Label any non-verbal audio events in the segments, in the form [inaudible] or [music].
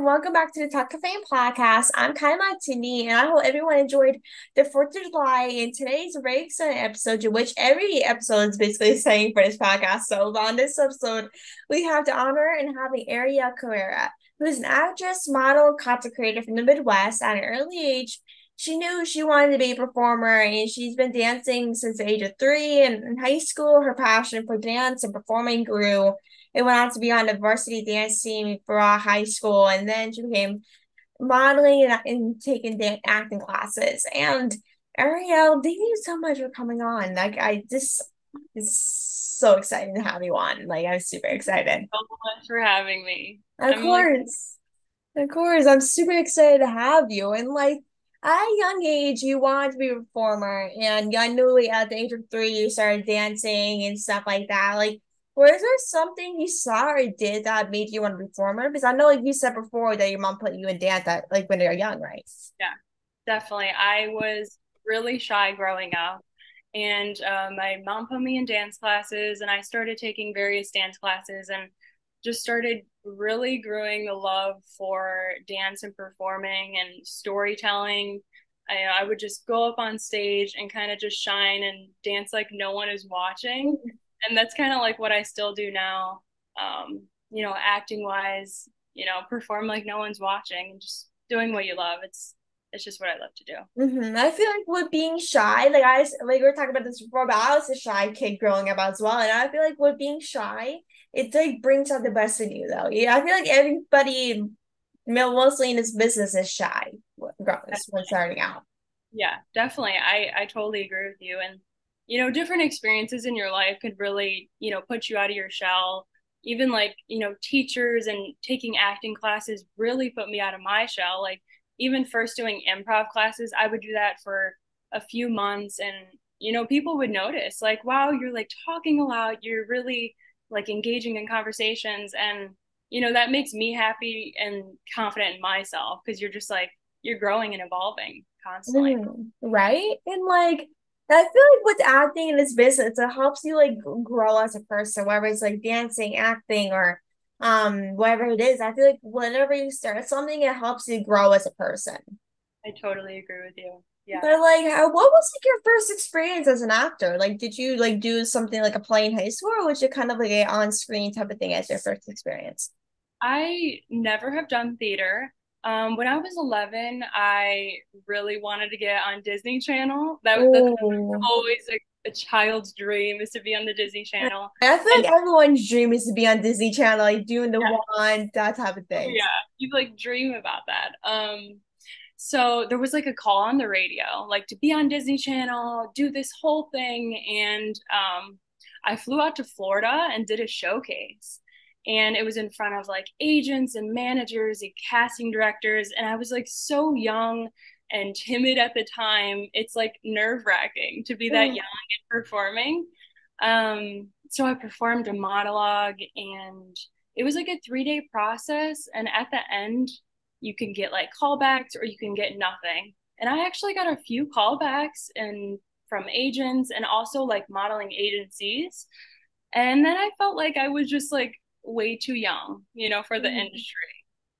and welcome back to the Talk of Fame podcast. I'm Kylie Montigney, and I hope everyone enjoyed the 4th of July and today's very exciting episode, which every episode is basically [laughs] saying for this podcast. So, on this episode, we have the honor and having Arielle Carrera, who is an actress, model, content creator from the Midwest at an early age. She knew she wanted to be a performer, and she's been dancing since the age of three. And in high school, her passion for dance and performing grew and went on to be on the varsity dance team for our high school, and then she became modeling and, and taking dance, acting classes. And Arielle, thank you so much for coming on. Like I just it's so exciting to have you on. Like I'm super excited. so much for having me. Of I'm course. Like... Of course. I'm super excited to have you. And like at a young age, you wanted to be a performer, and I knew at the age of three, you started dancing and stuff like that. Like, was there something you saw or did that made you want to be performer? Because I know, like you said before, that your mom put you in dance at like when you were young, right? Yeah, definitely. I was really shy growing up, and uh, my mom put me in dance classes, and I started taking various dance classes, and just started really growing the love for dance and performing and storytelling. I, I would just go up on stage and kind of just shine and dance like no one is watching. And that's kind of like what I still do now. Um, you know, acting wise, you know, perform like no one's watching and just doing what you love. It's it's just what I love to do. Mm-hmm. I feel like with being shy, like I like we were talking about this before, but I was a shy kid growing up as well, and I feel like with being shy, it like brings out the best in you, though. Yeah, I feel like everybody, mostly in this business, is shy when starting out. Yeah, definitely. I I totally agree with you, and you know different experiences in your life could really you know put you out of your shell. Even like you know teachers and taking acting classes really put me out of my shell. Like even first doing improv classes i would do that for a few months and you know people would notice like wow you're like talking a lot. You're really like engaging in conversations. And you know that makes me happy and confident in myself because you're just like you're growing and evolving constantly. Mm, right? And like I feel like with acting in this business, it helps you like grow as a person, whether it's like dancing, acting, or um whatever it is. I feel like whenever you start something, it helps you grow as a person. I totally agree with you. Yeah. But like, what was like your first experience as an actor? Like, did you like do something like a play in high school, or was it kind of like a on screen type of thing as your first experience? I never have done theater. Um, when I was 11, I really wanted to get on Disney Channel. That was always a, a, child's dream is to be on the Disney Channel. I feel like everyone's dream is to be on Disney Channel, like doing the yeah. wand, that type of thing. Yeah, you like dream about that. Um, so there was like a call on the radio, like to be on Disney Channel, do this whole thing, and um, I flew out to Florida and did a showcase and it was in front of like agents and managers and casting directors and i was like so young and timid at the time. It's like nerve wracking to be that young and performing. Um so i performed a monologue and it was like a three day process and at the end you can get like callbacks or you can get nothing. And i actually got a few callbacks and from agents and also like modeling agencies. And then i felt like i was just like way too young, you know, for the mm-hmm. industry.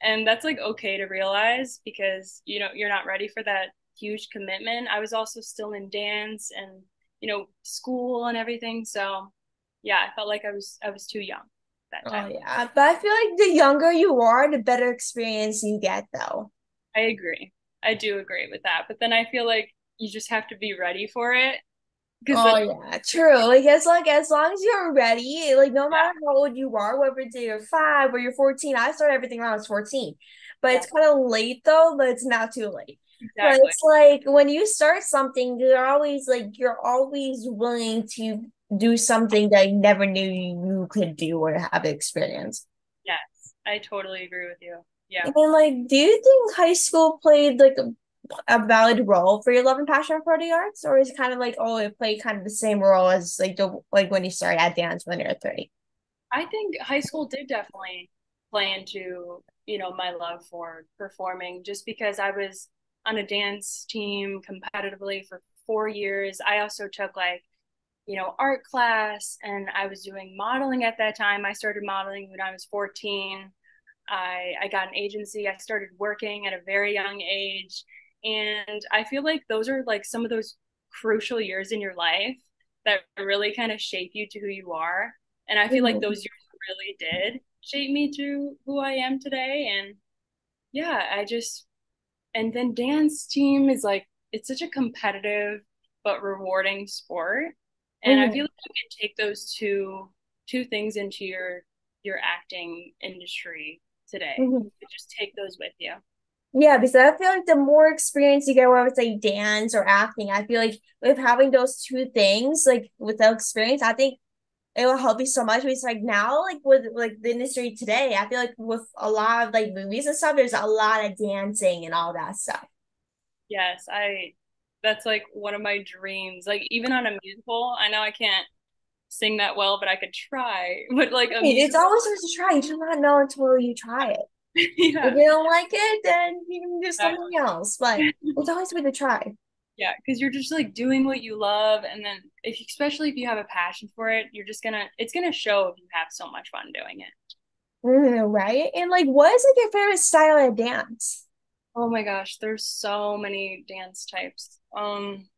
And that's like okay to realize because, you know, you're not ready for that huge commitment. I was also still in dance and, you know, school and everything. So yeah, I felt like I was I was too young that oh, time. Oh yeah. But I feel like the younger you are, the better experience you get though. I agree. I do agree with that. But then I feel like you just have to be ready for it Oh yeah, true. Like it's like as long as you're ready, like no matter how old you are, whether it's you're five or you're 14, I started everything when I was 14. But yeah. it's kind of late though, but it's not too late. Exactly. But it's like when you start something, you're always like you're always willing to do something that you never knew you could do or have experience. Yes, I totally agree with you. Yeah. And like, do you think high school played like a valid role for your love and passion for the arts, or is it kind of like oh it played kind of the same role as like the like when you started at dance when you're thirty? I think high school did definitely play into you know my love for performing, just because I was on a dance team competitively for four years. I also took like you know art class, and I was doing modeling at that time. I started modeling when I was fourteen. I I got an agency. I started working at a very young age, and I feel like those are like some of those crucial years in your life that really kind of shape you to who you are. And I feel mm-hmm. like those years really did shape me to who I am today. And yeah, I just and then dance team is like it's such a competitive but rewarding sport. And mm-hmm. I feel like you can take those two two things into your your acting industry today. Mm-hmm. just take those with you. Yeah, because I feel like the more experience you get, whether it's like dance or acting, I feel like with having those two things, like with the experience, I think it will help you so much. It's like now, like with like the industry today, I feel like with a lot of like movies and stuff, there's a lot of dancing and all that stuff. Yes, I. That's like one of my dreams. Like even on a musical, I know I can't sing that well, but I could try. [laughs] But like, it's always hard to try. You should not know until you try it. [laughs] yeah. If you don't like it, then you can do something else. But [laughs] it's always good to try. Yeah, because you're just like doing what you love, and then if especially if you have a passion for it, you're just gonna it's gonna show if you have so much fun doing it. Mm, right. And like, what is like your favorite style of dance? Oh my gosh, there's so many dance types. Um,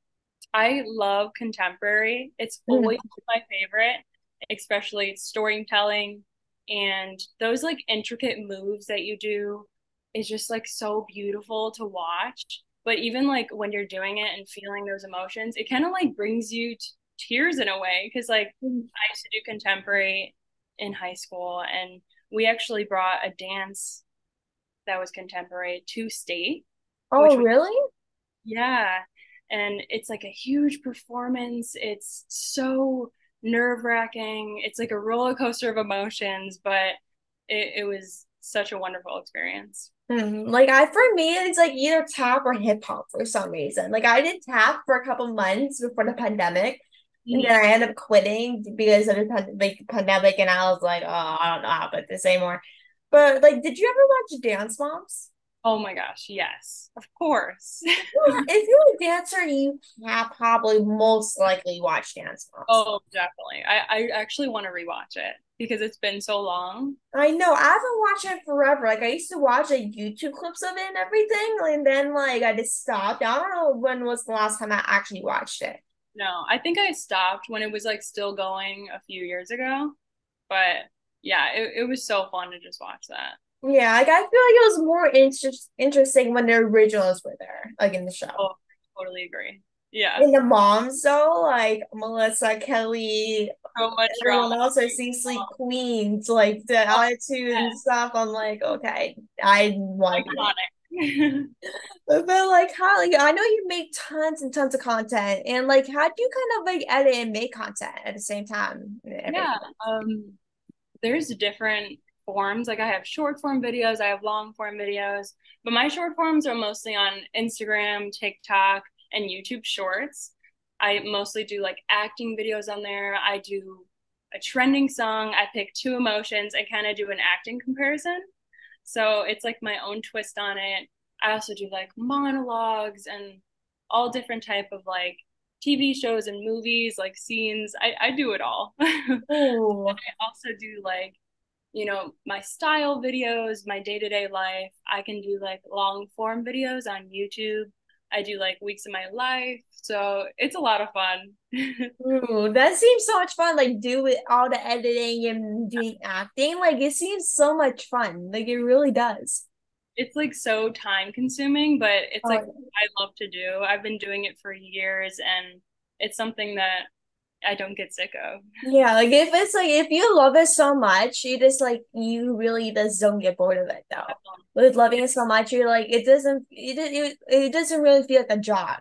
I love contemporary. It's mm. always mm. my favorite, especially storytelling and those like intricate moves that you do is just like so beautiful to watch. But even like when you're doing it and feeling those emotions, it kind of like brings you to tears in a way because like. I used to do contemporary in high school and we actually brought a dance that was contemporary to state. Oh, was, really? Yeah and it's like a huge performance. It's so nerve wracking. It's like a roller coaster of emotions, but it, it was such a wonderful experience. Mm-hmm. Like I, for me, it's like either tap or hip hop for some reason. Like I did tap for a couple months before the pandemic, mm-hmm. and then I ended up quitting because of the pandemic, and I was like, oh, I don't know how about this anymore. But like, did you ever watch Dance Moms? Oh my gosh, yes, of course. [laughs] if you're a dancer, you have probably most likely watch Dance Moms. Oh, definitely. I, I actually want to rewatch it because it's been so long. I know. I haven't watched it forever. Like I used to watch like YouTube clips of it and everything, and then like I just stopped. I don't know when was the last time I actually watched it. No, I think I stopped when it was like still going a few years ago. But yeah, it, it was so fun to just watch that. Yeah, like I feel like it was more inter- interesting when the originals were there, like in the show. Oh, totally agree. Yeah. And the moms though, like Melissa Kelly, so much everyone else are Cecily oh. Queens, like the oh, attitude yeah. and stuff. I'm like, okay, I want [laughs] but, but like how like, I know you make tons and tons of content and like how do you kind of like edit and make content at the same time? Yeah. Um there's a different forms. Like I have short form videos, I have long form videos, but my short forms are mostly on Instagram, TikTok, and YouTube Shorts. I mostly do like acting videos on there. I do a trending song. I pick two emotions and kind of do an acting comparison. So it's like my own twist on it. I also do like monologues and all different type of like TV shows and movies, like scenes. I, I do it all. [laughs] I also do like you know, my style videos, my day to day life. I can do like long form videos on YouTube. I do like weeks of my life. So it's a lot of fun. [laughs] Ooh, that seems so much fun. Like do it all the editing and doing acting. Like it seems so much fun. Like it really does. It's like so time consuming, but it's oh, like I love to do. I've been doing it for years and it's something that I don't get sick of. Yeah, like if it's like if you love it so much, you just like you really just don't get bored of it though. Uh-huh. With loving it so much, you're like it doesn't it it, it doesn't really feel like a job.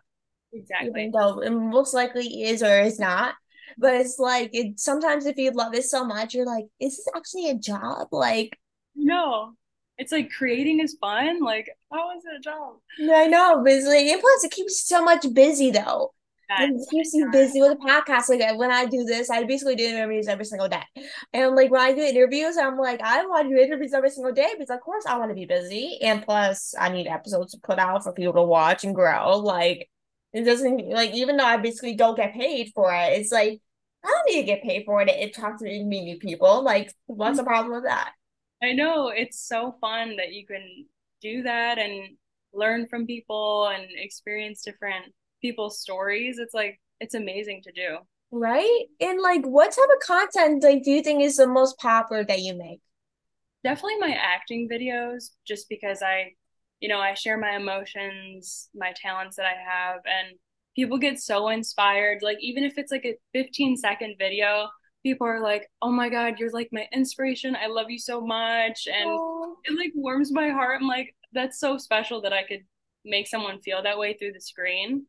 Exactly. Even though it most likely is or is not. But it's like it sometimes if you love it so much, you're like, is this actually a job? Like no. It's like creating is fun. Like, how is it a job? I know, but it's like, and plus it keeps so much busy though it keeps you busy with a podcast. Like when I do this, I basically do interviews every single day. And like when I do interviews, I'm like, I want to do interviews every single day because of course I want to be busy. And plus I need episodes to put out for people to watch and grow. Like it doesn't like even though I basically don't get paid for it, it's like I don't need to get paid for it. It talks to me new people. Like, what's the problem with that? I know it's so fun that you can do that and learn from people and experience different people's stories. It's like it's amazing to do. Right? And like what type of content like do you think is the most popular that you make? Definitely my acting videos just because I you know, I share my emotions, my talents that I have and people get so inspired like even if it's like a 15 second video people are like, "Oh my God, you're like my inspiration. I love you so much," and Oh. it like warms my heart. I'm like, that's so special that I could make someone feel that way through the screen.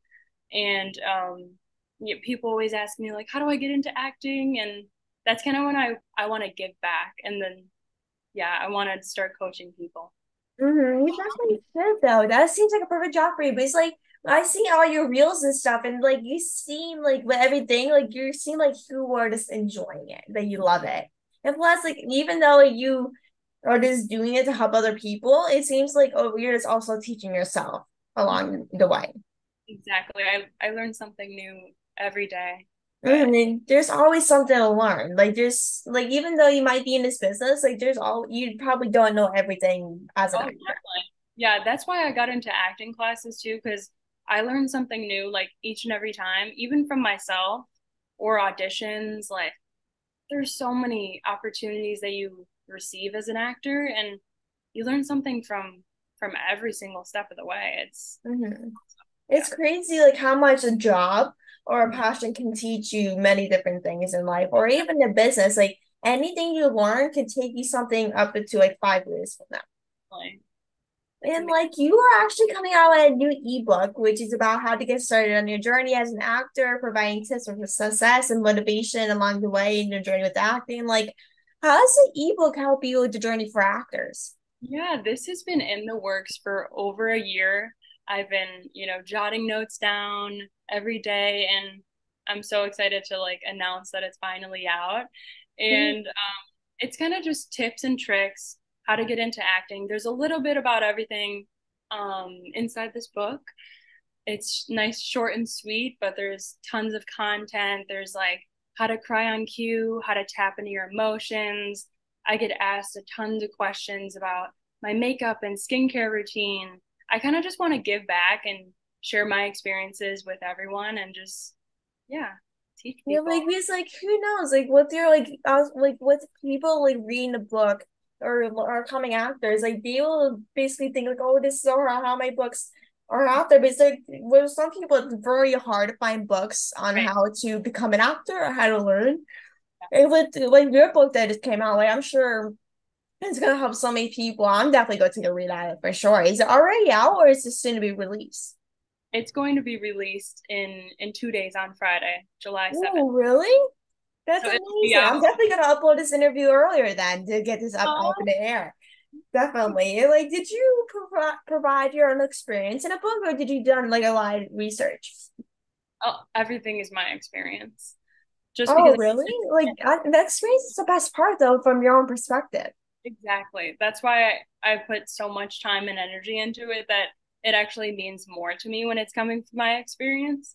And um, yeah, people always ask me like, "How do I get into acting?" And that's kind of when I I want to give back, and then yeah, I want to start coaching people. Mm-hmm. You definitely should though. That seems like a perfect job for you. But it's like I see all your reels and stuff, and like you seem like with everything, like you seem like you are just enjoying it, that you love it. And plus, like even though like, you are just doing it to help other people, it seems like oh, you're just also teaching yourself along the way. Exactly. I I learn something new every day. But Mhm, and there's always something to learn. Like there's like even though you might be in this business, like there's all you probably don't know everything as an oh, actor. definitely. Yeah, that's why I got into acting classes too, because I learned something new like each and every time, even from myself or auditions. Like there's so many opportunities that you receive as an actor and you learn something from from every single step of the way. It's hmm yeah. It's crazy like how much a job or a mm-hmm. passion can teach you many different things in life or even in business. Like anything you learn can take you something up into like five years from now. And like you are actually coming out with a new ebook, which is about how to get started on your journey as an actor, providing tips for success and motivation along the way in your journey with acting. Like, how does the ebook help you with the journey for actors? Yeah, this has been in the works for over a year. I've been, you know, jotting notes down every day and I'm so excited to like announce that it's finally out. Mhm. And um, it's kind of just tips and tricks how to get into acting. There's a little bit about everything um, inside this book. It's nice, short and sweet, but there's tons of content. There's like how to cry on cue, how to tap into your emotions. I get asked a tons of questions about my makeup and skincare routine. I kind of just want to give back and share my experiences with everyone and just, yeah, teach people. Yeah, like because like who knows? Like what they're like uh, like with people like reading the book or or coming actors, like they will basically think like, oh, this is or how my books are out there. But it's like with some people it's very hard to find books on Right. how to become an actor or how to learn. And with like your book that just came out, like I'm sure it's gonna help so many people. I'm definitely going to take a read at it for sure. Is it already out or is it soon to be released? It's going to be released in in two days on Friday, July 7th. Oh, really? That's So amazing. I'm definitely gonna upload this interview earlier then to get this up up in Oh, the air. Definitely. Like, did you provide provide your own experience in a book, or did you done like a lot of research? oh, everything is my experience. Just Oh, really? Like, I, the experience is the best part, though, from your own perspective. Exactly. That's why I, I put so much time and energy into it that it actually means more to me when it's coming from my experience.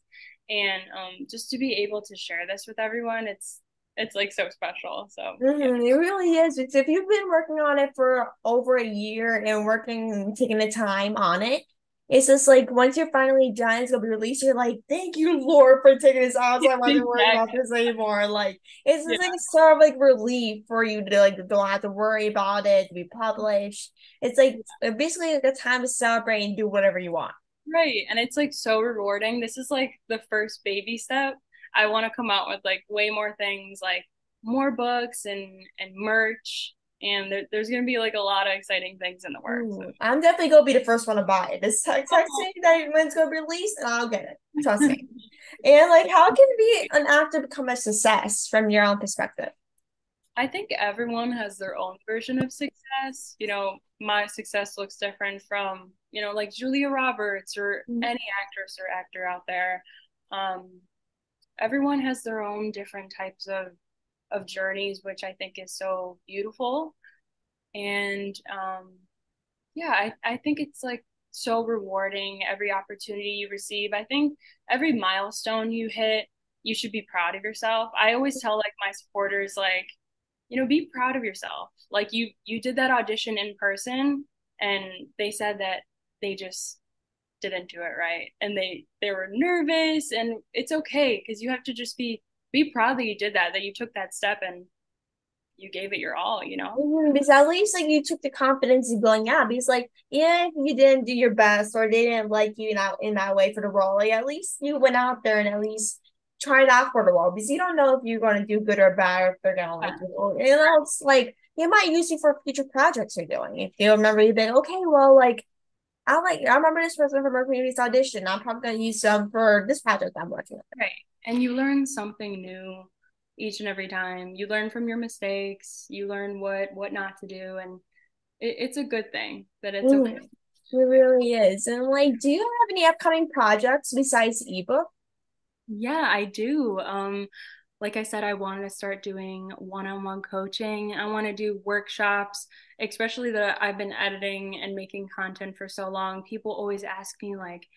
And um, just to be able to share this with everyone, it's it's like so special. So yeah. hmm It really is. It's if you've been working on it for over a year and working and taking the time on it, it's just like once you're finally done, it's gonna be released. You're like, thank you, Lord, for taking this out. So I wasn't worried about this anymore. Like it's Yeah. just like sort of like relief for you to like don't have to worry about it to be published. It's like uh, basically like a time to celebrate and do whatever you want. Right. And it's like so rewarding. This is like the first baby step. I want to come out with like way more things, like more books and and merch. And there, there's gonna be like a lot of exciting things in the works. So. I'm definitely gonna be the first one to buy it. Just text, text Oh. that when it's gonna be released, and I'll get it. Trust me. [laughs] And like, how can be an actor become a success from your own perspective? I think everyone has their own version of success. You know, my success looks different from, you know, like Julia Roberts or Mm, any actress or actor out there. Um, everyone has their own different types of of journeys, which I think is so beautiful. And um, yeah, I, I think it's like so rewarding every opportunity you receive. I think every milestone you hit, you should be proud of yourself. I always tell like my supporters, like, you know, be proud of yourself. Like you you did that audition in person and they said that they just didn't do it right and they they were nervous and it's okay because you have to just be be proud that you did that that you took that step and you gave it your all you know mm-hmm, because at least like you took the confidence of going out because like yeah you didn't do your best or they didn't like you in that in that way for the role like at least you went out there and at least tried out for the role because you don't know if you're going to do good or bad or if they're going to like you or, you know it's like they might use you for future projects you're doing if you remember you think okay well like I like I remember this person from our community's audition. I'm probably gonna use some for this project I'm working on. Right. And you learn something new each and every time. You learn from your mistakes, you learn what what not to do and it, it's a good thing that it's mm, okay. It really is. And like, do you have any upcoming projects besides ebook? Yeah, I do. Um like I said, I want to start doing one on one coaching. I want to do workshops, especially that I've been editing and making content for so long. People always ask me, like,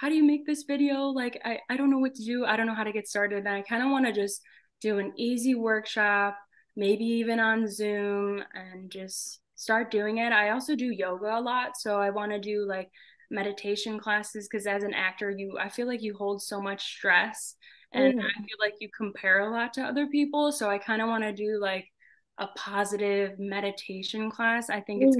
how do you make this video? Like, I, I don't know what to do. I don't know how to get started. And I kind of want to just do an easy workshop, maybe even on Zoom, and just start doing it. I also do yoga a lot. So I want to do like meditation classes because as an actor, you, I feel like you hold so much stress and mm-hmm. I feel like you compare a lot to other people. So I kind of want to do like a positive meditation class. I think it's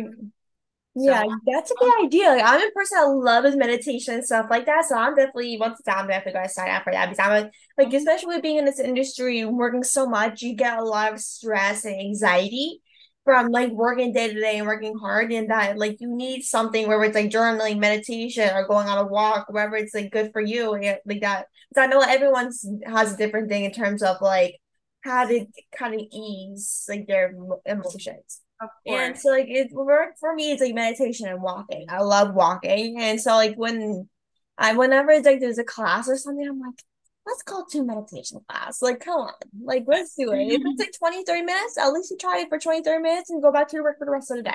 mm-hmm. So, yeah, that's a good idea. Like, I'm a person that loves meditation and stuff like that. So I'm definitely once it's out, I'm definitely gonna sign up for that because I'm a, like, especially being in this industry, working so much, you get a lot of stress and anxiety from like working day to day and working hard and that like you need something where it's like journaling meditation or going on a walk wherever it's like good for you like that because i know everyone's has a different thing in terms of like how to kind of ease like their emotions and so like it work for me it's like meditation and walking i love walking and so like when i whenever it's like there's a class or something i'm like let's go to meditation class. Like, come on. Like, let's do it. If it's like 20, 30 minutes, at least you try it for 20, 30 minutes and go back to your work for the rest of the day.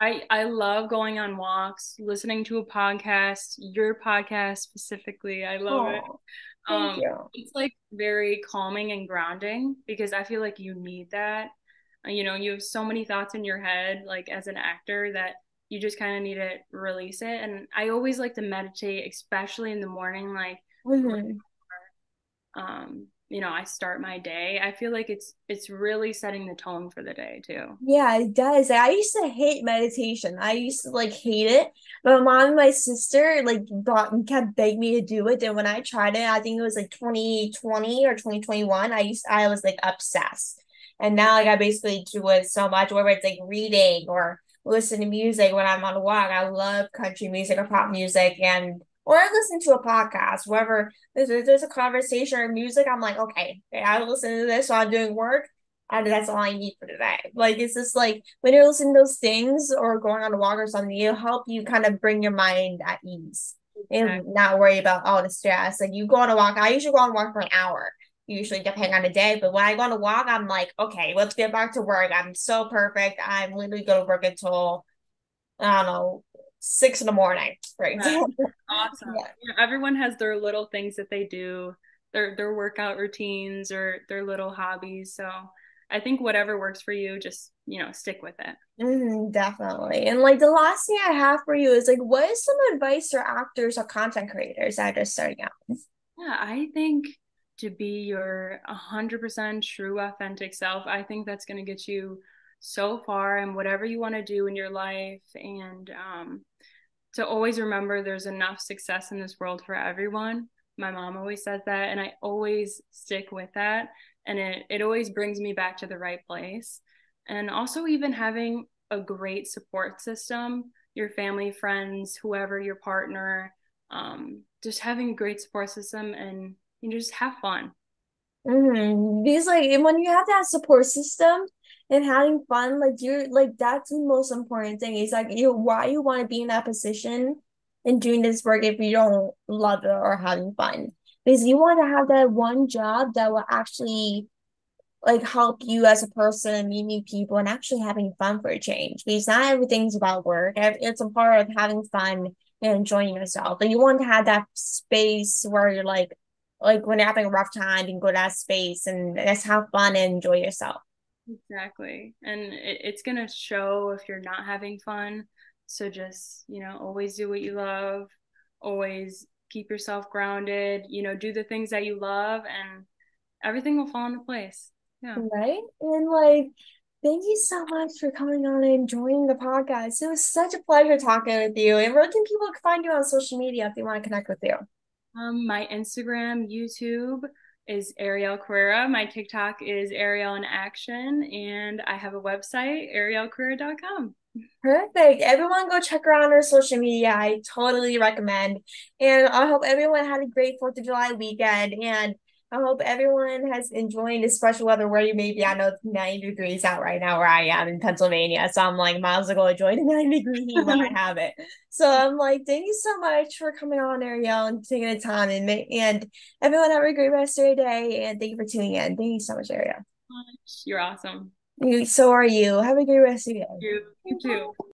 I, I love going on walks, listening to a podcast, your podcast specifically. I love oh, it. Um, it's like very calming and grounding because I feel like you need that. You know, you have so many thoughts in your head, like as an actor, that you just kind of need to release it. And I always like to meditate, especially in the morning, like mm-hmm. um you know i start my day. I feel like it's it's really setting the tone for the day too. Yeah it does. I used to hate meditation. I used to like hate it. But my mom and my sister like brought and kept begging me to do it. And when i tried it i think it was like 2020 or 2021 i used i was like obsessed and now like i basically do it so much whether it's like reading or listen to music when i'm on a walk i love country music or pop music and or I listen to a podcast, wherever there's, there's a conversation or music, I'm like, okay, I listen to this while I'm doing work. And that's all I need for today. Like it's just like when you're listening to those things or going on a walk or something, it'll help you kind of bring your mind at ease and not worry about all the stress. Like you go on a walk. I usually go on a walk for an hour, usually depending on the day. But when I go on a walk, I'm like, okay, let's get back to work. I'm so perfect. I'm literally gonna work until I don't know, six in the morning, right? [laughs] Awesome. Yeah. everyone has their little things that they do, their their workout routines or their little hobbies. So I think whatever works for you, just you know, stick with it. Mm-hmm, definitely. And like the last thing I have for you is like, what is some advice for actors or content creators that are just starting out? Yeah, I think to be your 100% true authentic self. I think that's going to get you so far and whatever you want to do in your life. And um, to always remember there's enough success in this world for everyone. My mom always says that and i always stick with that. And it, it always brings me back to the right place. And also even having a great support system your family friends whoever your partner um, just having a great support system and you just have fun. Mm-hmm. because like when you have that support system and having fun like you're like that's the most important thing. Is like you why you want to be in that position and doing this work if you don't love it or having fun. Because you want to have that one job that will actually like help you as a person and meet new people and actually having fun for a change. Because not everything's about work. It's a part of having fun and enjoying yourself. And you want to have that space where you're like like when you're having a rough time you can go to that space and just have fun and enjoy yourself Exactly. And it, it's going to show if you're not having fun. So just, you know, always do what you love, always keep yourself grounded, you know, do the things that you love and everything will fall into place. Yeah. Right. And like, thank you so much for coming on and joining the podcast. It was such a pleasure talking with you. And where can people find you on social media if they want to connect with you? Um, my Instagram, YouTube is Arielle Carrera. My TikTok is Arielle in Action, and I have a website, arielcarrera.com. Perfect. Everyone go check her out on her social media. I totally recommend. And I hope everyone had a great 4th of July weekend. And I hope everyone has enjoyed the special weather where you may be. I know it's 90 degrees out right now where I am in Pennsylvania. So I'm like, miles ago, enjoy the [laughs] 90 degree heat when I [laughs] have it. So I'm like, thank you so much for coming on, Arielle, and taking the time. And, and everyone have a great rest of your day. And thank you for tuning in. Thank you so much, Arielle. You're awesome. You, so are you. Have a great rest of your day. You, you too.